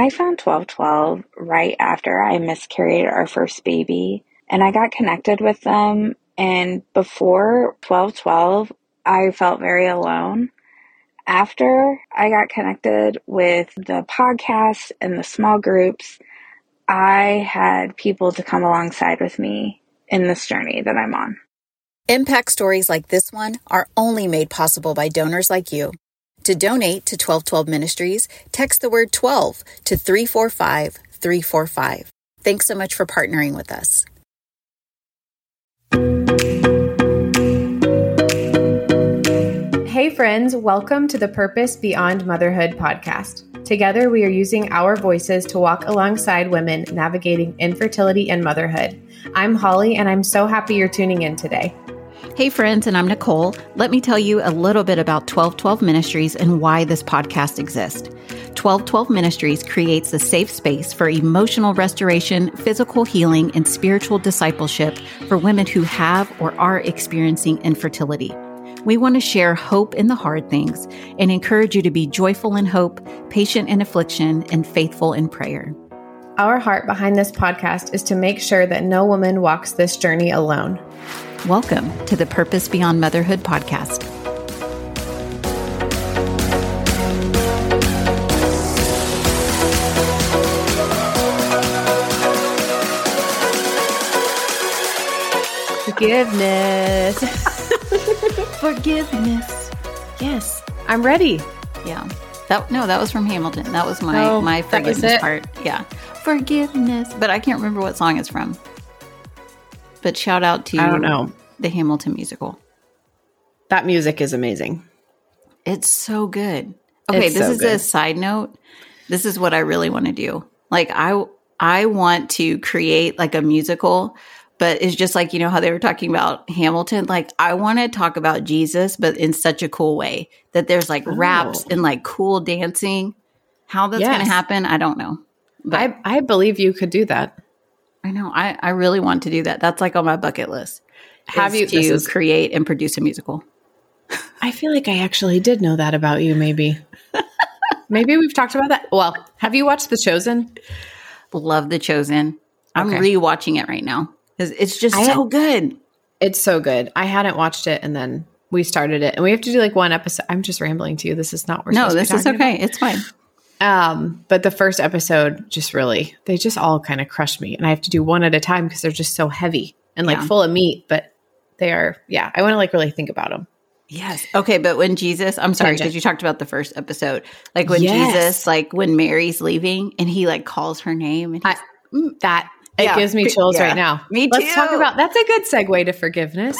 I found 1212 right after I miscarried our first baby, and I got connected with them. And before 1212, I felt very alone. After I got connected with the podcast and the small groups, I had people to come alongside with me in this journey that I'm on. Impact stories like this one are only made possible by donors like you. To donate to 1212 Ministries, text the word 12 to 345 345. Thanks so much for partnering with us. Hey, friends, welcome to the Purpose Beyond Motherhood podcast. Together, we are using our voices to walk alongside women navigating infertility and motherhood. I'm Holly, and I'm so happy you're tuning in today. Hey, friends, and I'm Nicole. Let me tell you a little bit about 1212 Ministries and why this podcast exists. 1212 Ministries creates a safe space for emotional restoration, physical healing, and spiritual discipleship for women who have or are experiencing infertility. We want to share hope in the hard things and encourage you to be joyful in hope, patient in affliction, and faithful in prayer. Our heart behind this podcast is to make sure that no woman walks this journey alone. Welcome to the Purpose Beyond Motherhood podcast. Forgiveness. Forgiveness. yes, I'm ready. Yeah. That no, that was from Hamilton. That was my Oh, my forgiveness part. Yeah. Forgiveness. But I can't remember what song it's from. But shout out to I don't know. the Hamilton musical. That music is amazing. It's so good. Okay, It's this so is good. a side note. This is what I really want to do. Like I I want to create like a musical, but it's just like you know how they were talking about Hamilton. Like I want to talk about Jesus, but in such a cool way that there's like raps Oh. and like cool dancing. How that's going to happen, I don't know. But I, I believe you could do that. I know I I really want to do that. That's like on my bucket list. Have you- to is- create and produce a musical? I feel like I actually did know that about you, maybe. maybe we've talked about that. Well, have you watched The Chosen? Love The Chosen. I'm Okay. rewatching it right now it's just I- so good. It's so good. I hadn't watched it and then we started it and we have to do like one episode. I'm just rambling to you. This is not what we're No, supposed to be this is okay. about. It's fine. Um, but the first episode just really, they just all kind of crushed me. And I have to do one at a time because they're just so heavy and like Yeah. full of meat, but they are, yeah, I want to like really think about them. Yes. Okay, but when Jesus, I'm sorry because you talked about the first episode, like when Yes. Jesus, like when Mary's leaving and he like calls her name, and I, he's- that, it Yeah. gives me chills Yeah. right now. Me too. Let's talk about, that's a good segue to forgiveness.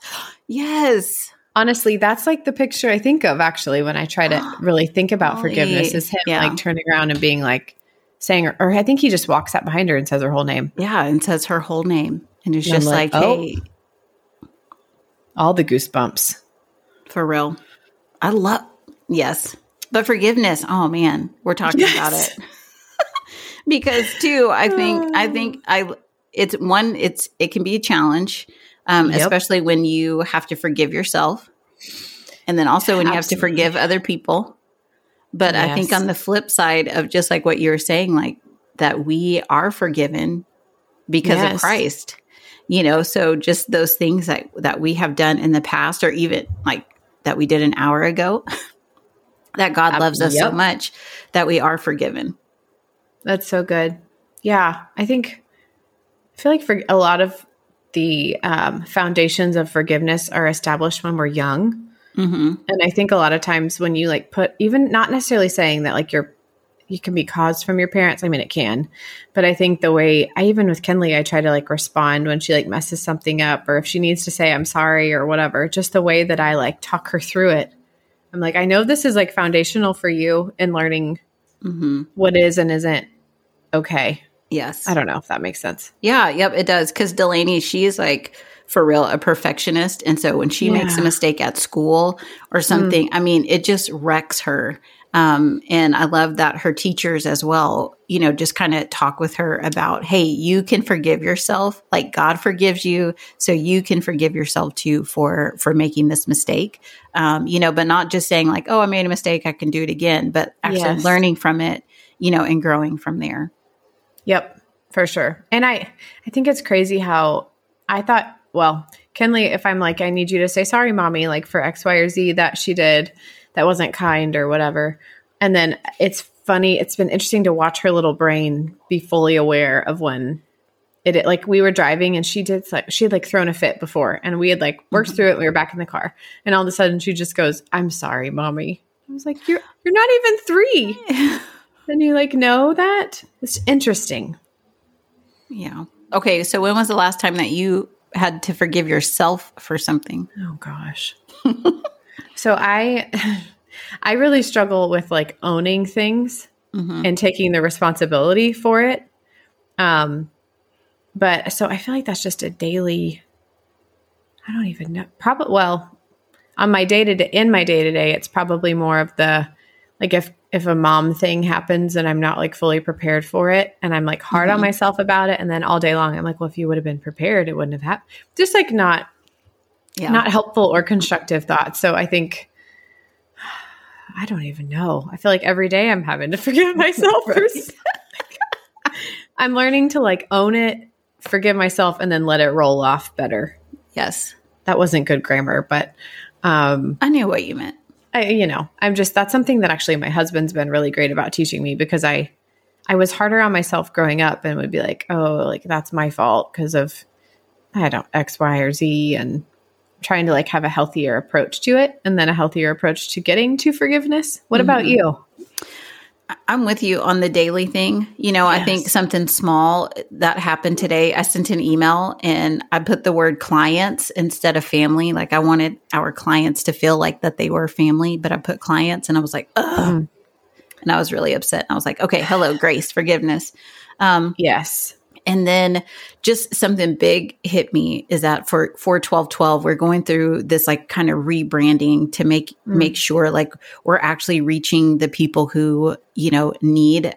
yes, Honestly, that's like the picture I think of actually when I try to really think about forgiveness is him Yeah. like turning around and being like saying, or I think he just walks up behind her and says her whole name. yeah, and says her whole name, and it's And just like, like, oh. hey, All the goosebumps. for real, I love yes, but forgiveness. Oh man, we're talking about it because too. I think I think I it's one. It's it can be a challenge, um, Yep. especially when you have to forgive yourself, and then also when you have to forgive other people. But I think on the flip side of just like what you were saying, like that we are forgiven because of Christ. You know, so just those things that that we have done in the past, or even like that we did an hour ago, that God loves us so much that we are forgiven. That's so good. Yeah, I think I feel like for a lot of the um, foundations of forgiveness are established when we're young, hmm and I think a lot of times when you like put even not necessarily saying that like you're you can be caused from your parents. I mean, it can, but I think the way I even with Kenley, I try to like respond when she like messes something up, or if she needs to say I'm sorry or whatever. Just the way that I like talk her through it. I'm like, I know this is like foundational for you in learning hmm what is and isn't okay. Yes. I don't know if that makes sense. Yeah, yep, it does. Because Delaney, she is like for real a perfectionist, and so when she makes a Mm. mistake at school or something, I mean, it just wrecks her. Um, and I love that her teachers as well, you know, just kind of talk with her about, hey, you can forgive yourself, like God forgives you, so you can forgive yourself too for for making this mistake. Um, you know, but not just saying like, oh, I made a mistake, I can do it again, but actually Yes. learning from it you know, and growing from there. Yep, for sure. And I I think it's crazy how I thought, well, Kenley, if I'm like, I need you to say sorry, mommy, like for X, Y, or Z that she did that wasn't kind or whatever. And then it's funny, it's been interesting to watch her little brain be fully aware of when it, it like we were driving and she did like she had like thrown a fit before and we had like worked mm-hmm. through it we were back in the car and all of a sudden she just goes i'm sorry mommy i was like you're you're not even three and you like know that? It's interesting. Yeah. Okay so when was the last time that you had to forgive yourself for something? Oh gosh. So i i really struggle with like owning things mm-hmm. and taking the responsibility for it. Um but so I feel like that's just a daily, I don't even know. Probably, well, on my day to day, in my day to day, it's probably more of the, like if, if a mom thing happens and I'm not like fully prepared for it and I'm like hard mm-hmm. on myself about it. And then all day long, I'm like, well, if you would have been prepared, it wouldn't have happened. Just like not, yeah. not helpful or constructive thoughts. So I think, I don't even know. I feel like every day I'm having to forgive myself. right. I'm learning to like own it forgive myself and then let it roll off better. Yes. That wasn't good grammar, but um, I knew what you meant. I, you know, I'm just that's something that actually my husband's been really great about teaching me because I I was harder on myself growing up and would be like, oh, like that's my fault because of I don't X, Y, or Z and trying to like have a healthier approach to it and then a healthier approach to getting to forgiveness. What mm-hmm. about you? I'm with you on the daily thing. You know, yes. I think something small that happened today. I sent an email and I put the word clients instead of family. Like I wanted our clients to feel like that they were family, but I put clients and I was like, ugh. Mm. And I was really upset. I was like, okay, hello, grace, forgiveness. Um, yes. And then just something big hit me is that for for 1212 we're going through this like kind of rebranding to make mm. make sure like we're actually reaching the people who, you know, need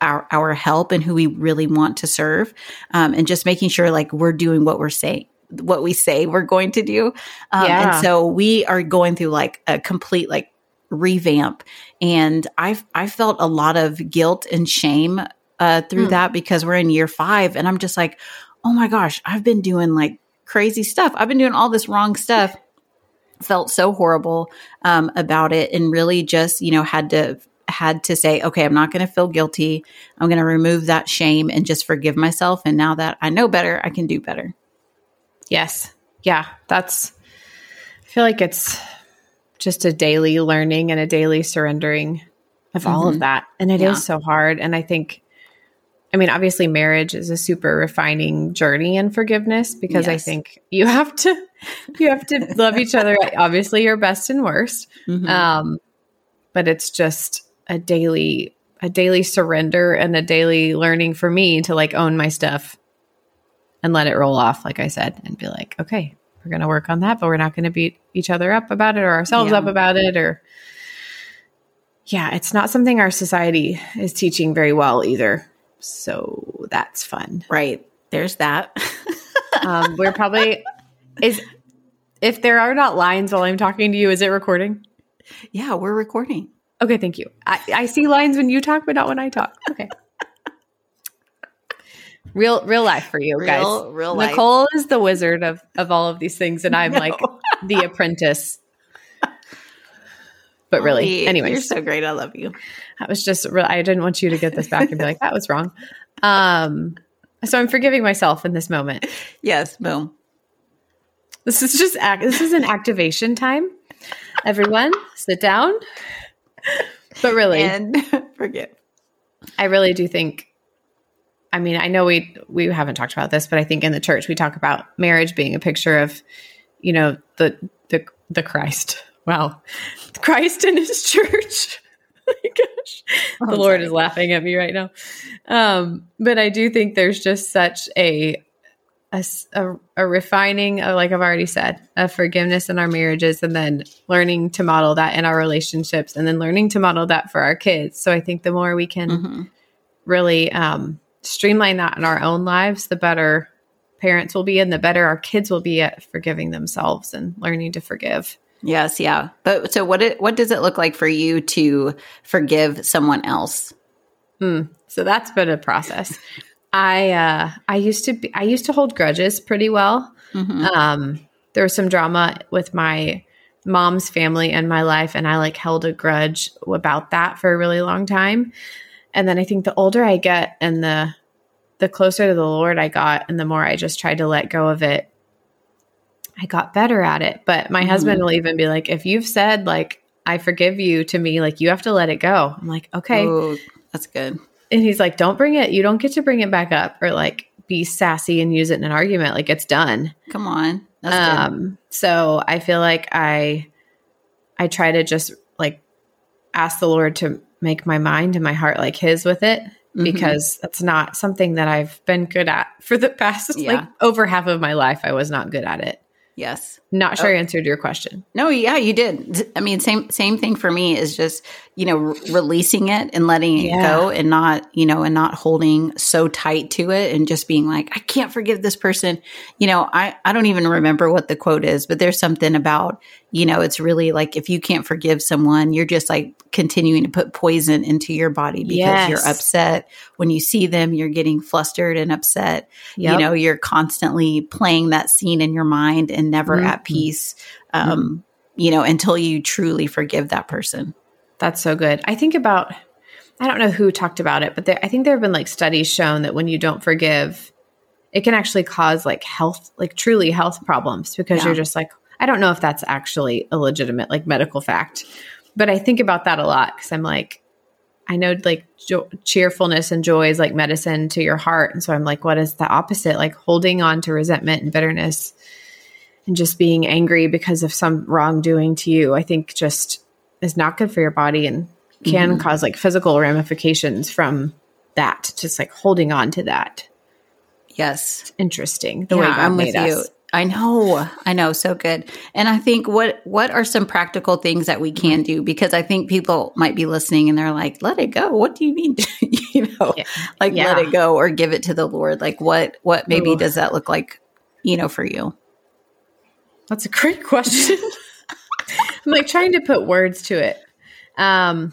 our our help and who we really want to serve. Um, and just making sure like we're doing what we're saying what we say we're going to do. Um, yeah. and so we are going through like a complete like revamp and i've i felt a lot of guilt and shame uh, through mm. that because we're in year five. And I'm just like, oh my gosh, I've been doing like crazy stuff. I've been doing all this wrong stuff. Felt so horrible um, about it and really just, you know, had to had to say, okay, I'm not going to feel guilty. I'm going to remove that shame and just forgive myself. And now that I know better, I can do better. Yes. Yeah. That's, I feel like it's just a daily learning and a daily surrendering of mm-hmm. all of mm-hmm. that. And it yeah. is so hard. And I think I mean, obviously, marriage is a super refining journey in forgiveness because yes. I think you have to you have to love each other. Obviously, your best and worst, mm-hmm. um, but it's just a daily a daily surrender and a daily learning for me to like own my stuff and let it roll off, like I said, and be like, okay, we're going to work on that, but we're not going to beat each other up about it or ourselves yeah. up about it or. Yeah, it's not something our society is teaching very well either. So that's fun. Right. There's that. um, we're probably is if there are not lines while I'm talking to you, is it recording? Yeah, we're recording. Okay, thank you. I, I see lines when you talk, but not when I talk. Okay. real real life for you guys. Real, real life. Nicole is the wizard of of all of these things, and I'm no. like the apprentice. But really, anyway, you're so great. I love you. I was just real. I didn't want you to get this back and be like, that was wrong. Um, so I'm forgiving myself in this moment. Yes, boom. This is just act. This is an activation time. Everyone, sit down. But really, and forgive. I really do think. I mean, I know we we haven't talked about this, but I think in the church we talk about marriage being a picture of, you know, the the the Christ. Wow, Christ and His church my gosh. Oh, the Lord sorry. is laughing at me right now. Um, but I do think there's just such a a, a, a refining, of, like I've already said, of forgiveness in our marriages, and then learning to model that in our relationships, and then learning to model that for our kids. So I think the more we can mm-hmm. really um, streamline that in our own lives, the better parents will be, and the better our kids will be at forgiving themselves and learning to forgive. Yes, yeah. But so what it, what does it look like for you to forgive someone else? Mm, so that's been a process. I uh, I used to be I used to hold grudges pretty well. Mm-hmm. Um, there was some drama with my mom's family and my life, and I like held a grudge about that for a really long time. And then I think the older I get, and the the closer to the Lord I got, and the more I just tried to let go of it, I got better at it. But my mm-hmm. husband will even be like, if you've said like I forgive you to me, like you have to let it go. I'm like, okay, Ooh, that's good and he's like, don't bring it. You don't get to bring it back up or like be sassy and use it in an argument. Like it's done. Come on. um, so I feel like I, I try to just like ask the Lord to make my mind and my heart like his with it mm-hmm. because that's not something that I've been good at for the past yeah. like over half of my life. I was not good at it. Yes. Not sure oh. I answered your question. No, yeah, you did. I mean, same same thing for me is just you know re- releasing it and letting it yeah. go, and not you know and not holding so tight to it, and just being like, I can't forgive this person. You know, I I don't even remember what the quote is, but there's something about you know it's really like if you can't forgive someone, you're just like continuing to put poison into your body because yes. you're upset when you see them. You're getting flustered and upset. Yep. You know, you're constantly playing that scene in your mind and never mm-hmm. at peace, um, mm-hmm. you know, until you truly forgive that person. That's so good. I think about, I don't know who talked about it, but there, I think there have been like studies shown that when you don't forgive, it can actually cause like health, like truly health problems because yeah. you're just like, I don't know if that's actually a legitimate like medical fact, but I think about that a lot because I'm like, I know like jo- cheerfulness and joy is like medicine to your heart. And so I'm like, what is the opposite? Like holding on to resentment and bitterness and just being angry because of some wrongdoing to you, I think just is not good for your body and can mm-hmm. cause like physical ramifications from that. Just like holding on to that. Yes. It's interesting. The yeah, way God I'm with us. I know. I know. So good. And I think what what are some practical things that we can do? Because I think people might be listening and they're like, let it go. What do you mean? you know, yeah. like yeah. let it go or give it to the Lord. Like what what maybe Ooh. does that look like, you know, for you? That's a great question. I'm like trying to put words to it. Um,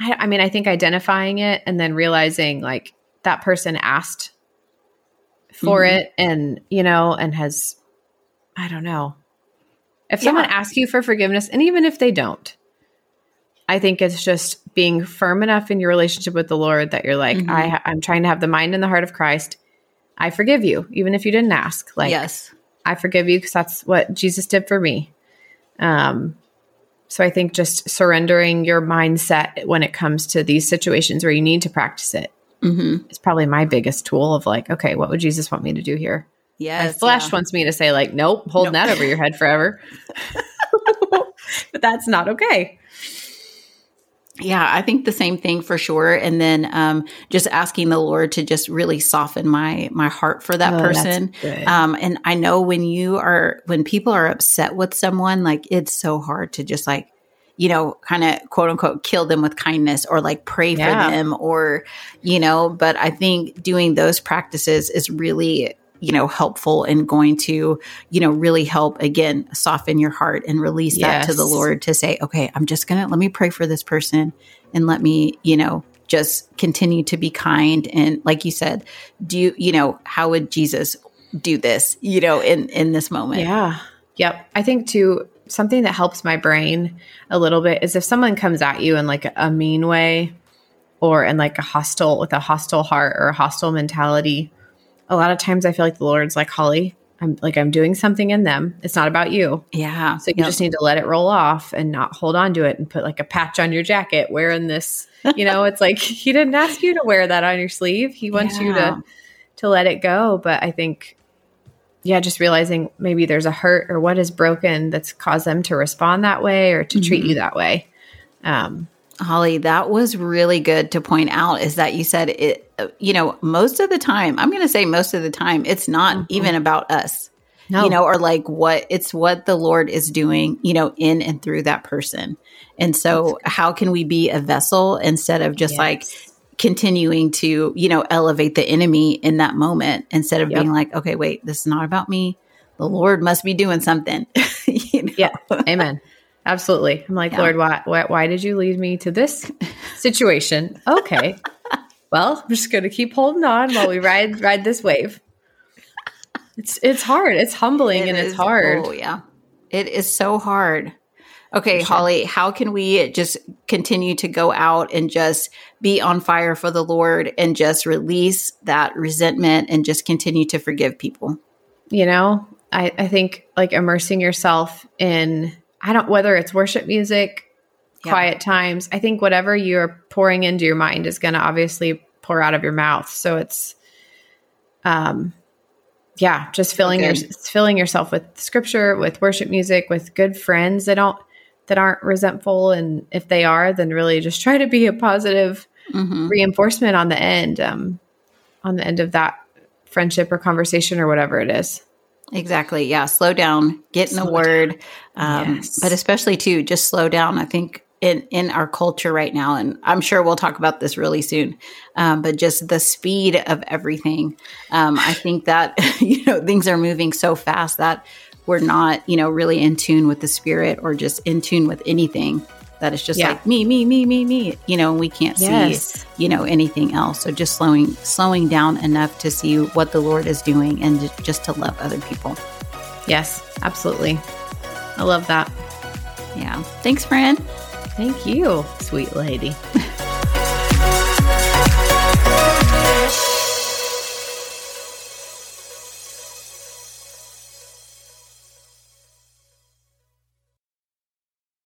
I, I mean, I think identifying it and then realizing like that person asked for mm-hmm. it and, you know, and has, I don't know. If yeah. someone asks you for forgiveness, and even if they don't, I think it's just being firm enough in your relationship with the Lord that you're like, mm-hmm. I, I'm trying to have the mind and the heart of Christ. I forgive you, even if you didn't ask. Like, yes, I forgive you because that's what Jesus did for me. Um, so I think just surrendering your mindset when it comes to these situations where you need to practice it mm-hmm. is probably my biggest tool of like, okay, what would Jesus want me to do here? Yes, my flesh yeah. wants me to say like, nope, holding nope. that over your head forever. but that's not okay. Yeah, I think the same thing for sure. And then um, just asking the Lord to just really soften my my heart for that oh, person. Um, and I know when you are when people are upset with someone, like it's so hard to just like you know, kind of quote unquote kill them with kindness or like pray yeah. for them or, you know, but I think doing those practices is really you know, helpful and going to, you know, really help again, soften your heart and release yes. that to the Lord to say, okay, I'm just going to let me pray for this person and let me, you know, just continue to be kind. And like you said, do you, you know, how would Jesus do this, you know, in, in this moment? Yeah. Yep. I think too, something that helps my brain a little bit is if someone comes at you in like a mean way or in like a hostile with a hostile heart or a hostile mentality a lot of times I feel like the Lord's like, Holly, I'm like, I'm doing something in them. It's not about you. Yeah. So you yep. just need to let it roll off and not hold on to it and put like a patch on your jacket wearing this. You know, it's like he didn't ask you to wear that on your sleeve. He wants yeah. you to to let it go. But I think yeah, just realizing maybe there's a hurt or what is broken that's caused them to respond that way or to mm-hmm. treat you mm-hmm. that way. Um, Holly, that was really good to point out is that you said it, you know, most of the time, I'm going to say most of the time, it's not mm-hmm. even about us, no. you know, or like what it's what the Lord is doing, you know, in and through that person. And so, how can we be a vessel instead of just yes. like continuing to, you know, elevate the enemy in that moment instead of yep. being like, okay, wait, this is not about me. The Lord must be doing something. you know? Yeah. Amen. Absolutely. I'm like, yeah. Lord, why, why, why did you lead me to this situation? Okay. well, I'm just going to keep holding on while we ride ride this wave. It's it's hard. It's humbling It and is- it's hard. Oh yeah, it is so hard. Okay, Holly, how can we just continue to go out and just be on fire for the Lord and just release that resentment and just continue to forgive people? you know I, I think like immersing yourself in i don't whether it's worship music Yeah. quiet times i think whatever you're pouring into your mind is going to obviously pour out of your mouth so it's um yeah just filling your filling yourself with scripture with worship music with good friends that don't that aren't resentful and if they are then really just try to be a positive Mhm. reinforcement on the end um on the end of that friendship or conversation or whatever it is Exactly. Yeah. Slow down, get in the word. Um, Yes. But especially too, just slow down. I think in, in our culture right now, and I'm sure we'll talk about this really soon, um, but just the speed of everything. Um, I think that, you know, things are moving so fast that we're not, you know, really in tune with the spirit or just in tune with anything. That it's just Yeah. like me, me, me, me, me, you know, and we can't Yes. see, you know, anything else. So just slowing, slowing down enough to see what the Lord is doing and ju- just to love other people. Yes, absolutely. I love that. Yeah. Thanks, friend. Thank you, sweet lady.